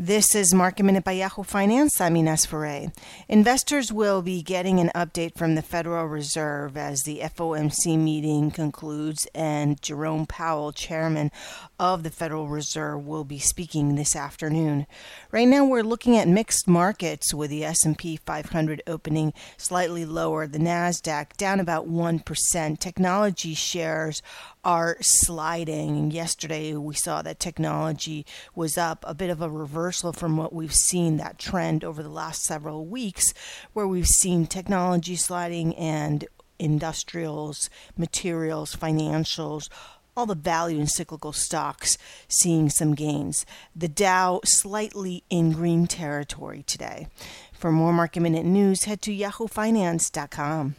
This is Market Minute by Yahoo Finance. I'm Ines Ferre. Investors will be getting an update from the Federal Reserve as the FOMC meeting concludes, and Jerome Powell, chairman of the Federal Reserve, will be speaking this afternoon. Right now, we're looking at mixed markets with the S&P 500 opening slightly lower, the Nasdaq down about one percent. Technology shares are sliding. Yesterday, we saw that technology was up a bit of a reversal from what we've seen that trend over the last several weeks, where we've seen technology sliding and industrials, materials, financials, all the value and cyclical stocks seeing some gains. The Dow slightly in green territory today. For more market minute news, head to yahoofinance.com.